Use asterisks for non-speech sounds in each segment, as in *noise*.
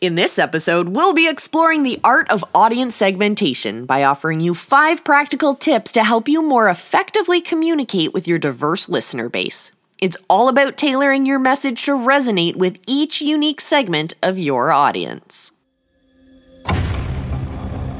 In this episode, we'll be exploring the art of audience segmentation by offering you five practical tips to help you more effectively communicate with your diverse listener base. It's all about tailoring your message to resonate with each unique segment of your audience.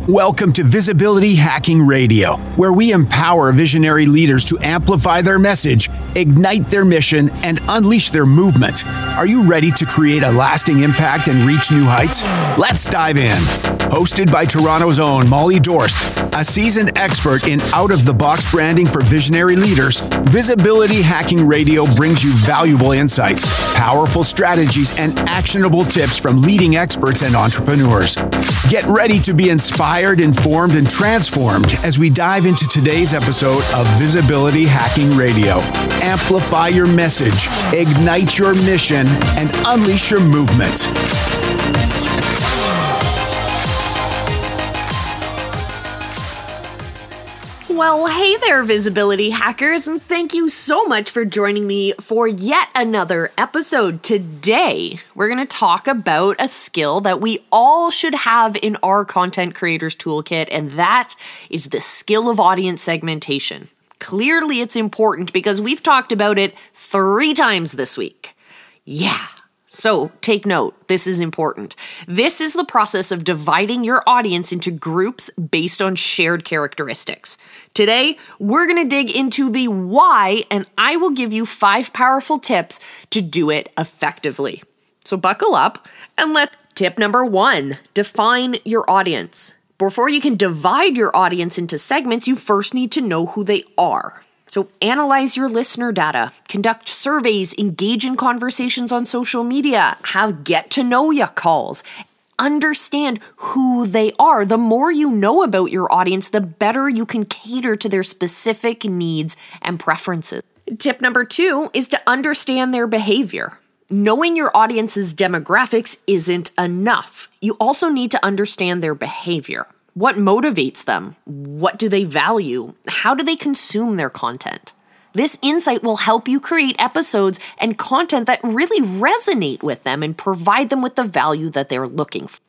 Welcome to Visibility Hacking Radio, where we empower visionary leaders to amplify their message, ignite their mission, and unleash their movement. Are you ready to create a lasting impact and reach new heights? Let's dive in. Hosted by Toronto's own Molly Dorst, a seasoned expert in out of the box branding for visionary leaders, Visibility Hacking Radio brings you valuable insights, powerful strategies, and actionable tips from leading experts and entrepreneurs. Get ready to be inspired informed, and transformed as we dive into today's episode of Visibility Hacking Radio. Amplify your message, ignite your mission, and unleash your movement. Well, hey there, visibility hackers, and thank you so much for joining me for yet another episode. Today, we're going to talk about a skill that we all should have in our content creators toolkit, and that is the skill of audience segmentation. Clearly, it's important because we've talked about it three times this week. Yeah, so take note, this is important. This is the process of dividing your audience into groups based on shared characteristics. Today, we're going to dig into the why, and I will give you five powerful tips to do it effectively. So buckle up and let tip number one define your audience. Before you can divide your audience into segments, you first need to know who they are. So, analyze your listener data, conduct surveys, engage in conversations on social media, have get to know ya calls. Understand who they are. The more you know about your audience, the better you can cater to their specific needs and preferences. Tip number two is to understand their behavior. Knowing your audience's demographics isn't enough. You also need to understand their behavior. What motivates them? What do they value? How do they consume their content? This insight will help you create episodes and content that really resonate with them and provide them with the value that they're looking for.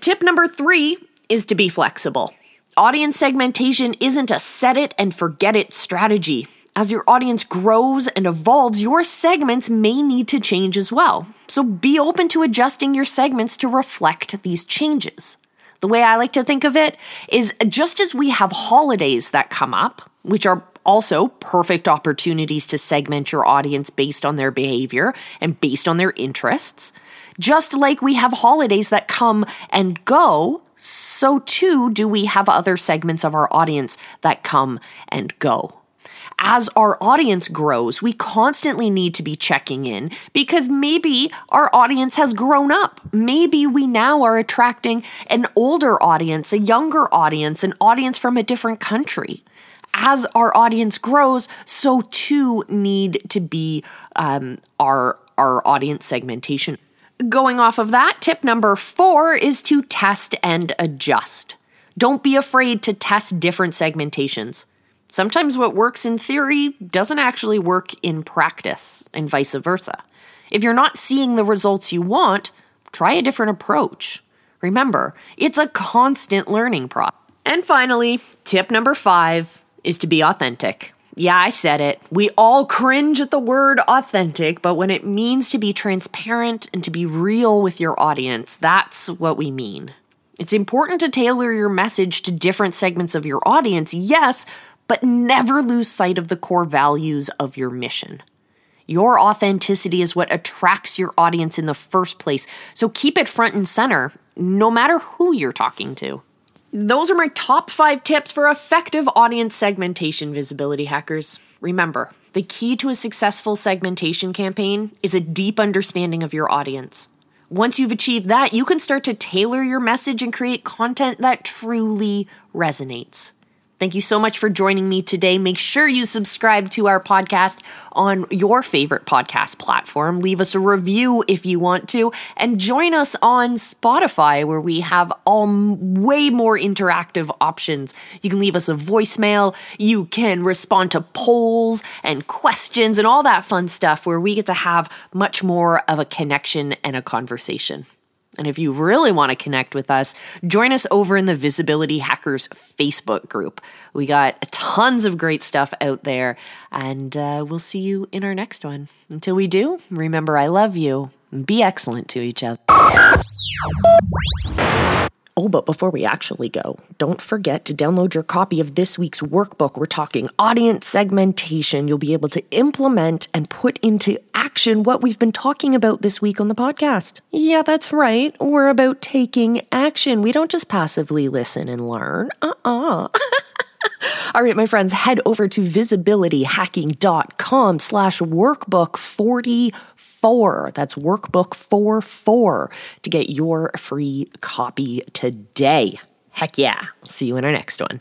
Tip number three is to be flexible. Audience segmentation isn't a set it and forget it strategy. As your audience grows and evolves, your segments may need to change as well. So be open to adjusting your segments to reflect these changes. The way I like to think of it is just as we have holidays that come up, which are also perfect opportunities to segment your audience based on their behavior and based on their interests. Just like we have holidays that come and go, so too do we have other segments of our audience that come and go as our audience grows, we constantly need to be checking in because maybe our audience has grown up. Maybe we now are attracting an older audience, a younger audience, an audience from a different country. As our audience grows, so too need to be um, our our audience segmentation. Going off of that, tip number four is to test and adjust. Don't be afraid to test different segmentations. Sometimes what works in theory doesn't actually work in practice, and vice versa. If you're not seeing the results you want, try a different approach. Remember, it's a constant learning process. And finally, tip number five is to be authentic. Yeah, I said it. We all cringe at the word authentic, but when it means to be transparent and to be real with your audience, that's what we mean. It's important to tailor your message to different segments of your audience, yes, but never lose sight of the core values of your mission. Your authenticity is what attracts your audience in the first place, so keep it front and center, no matter who you're talking to. Those are my top five tips for effective audience segmentation visibility hackers. Remember, the key to a successful segmentation campaign is a deep understanding of your audience. Once you've achieved that, you can start to tailor your message and create content that truly resonates. Thank you so much for joining me today. Make sure you subscribe to our podcast on your favorite podcast platform. Leave us a review if you want to, and join us on Spotify, where we have all way more interactive options. You can leave us a voicemail, you can respond to polls and questions and all that fun stuff, where we get to have much more of a connection and a conversation. And if you really want to connect with us, join us over in the Visibility Hackers Facebook group. We got tons of great stuff out there, and uh, we'll see you in our next one. Until we do, remember I love you. Be excellent to each other. Oh, but before we actually go, don't forget to download your copy of this week's workbook. We're talking audience segmentation. You'll be able to implement and put into action what we've been talking about this week on the podcast. Yeah, that's right. We're about taking action. We don't just passively listen and learn. Uh uh *laughs* All right, my friends, head over to visibilityhacking.com slash workbook 44. That's workbook 44 to get your free copy today. Heck yeah. See you in our next one.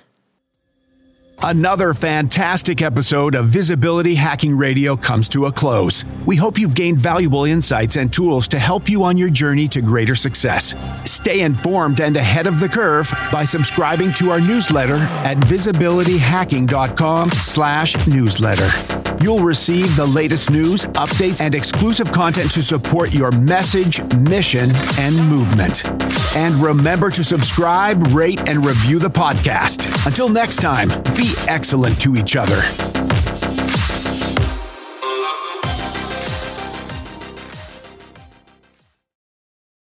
Another fantastic episode of Visibility Hacking Radio comes to a close. We hope you've gained valuable insights and tools to help you on your journey to greater success. Stay informed and ahead of the curve by subscribing to our newsletter at visibilityhacking.com slash newsletter. You'll receive the latest news, updates, and exclusive content to support your message, mission, and movement. And remember to subscribe, rate, and review the podcast. Until next time, be excellent to each other.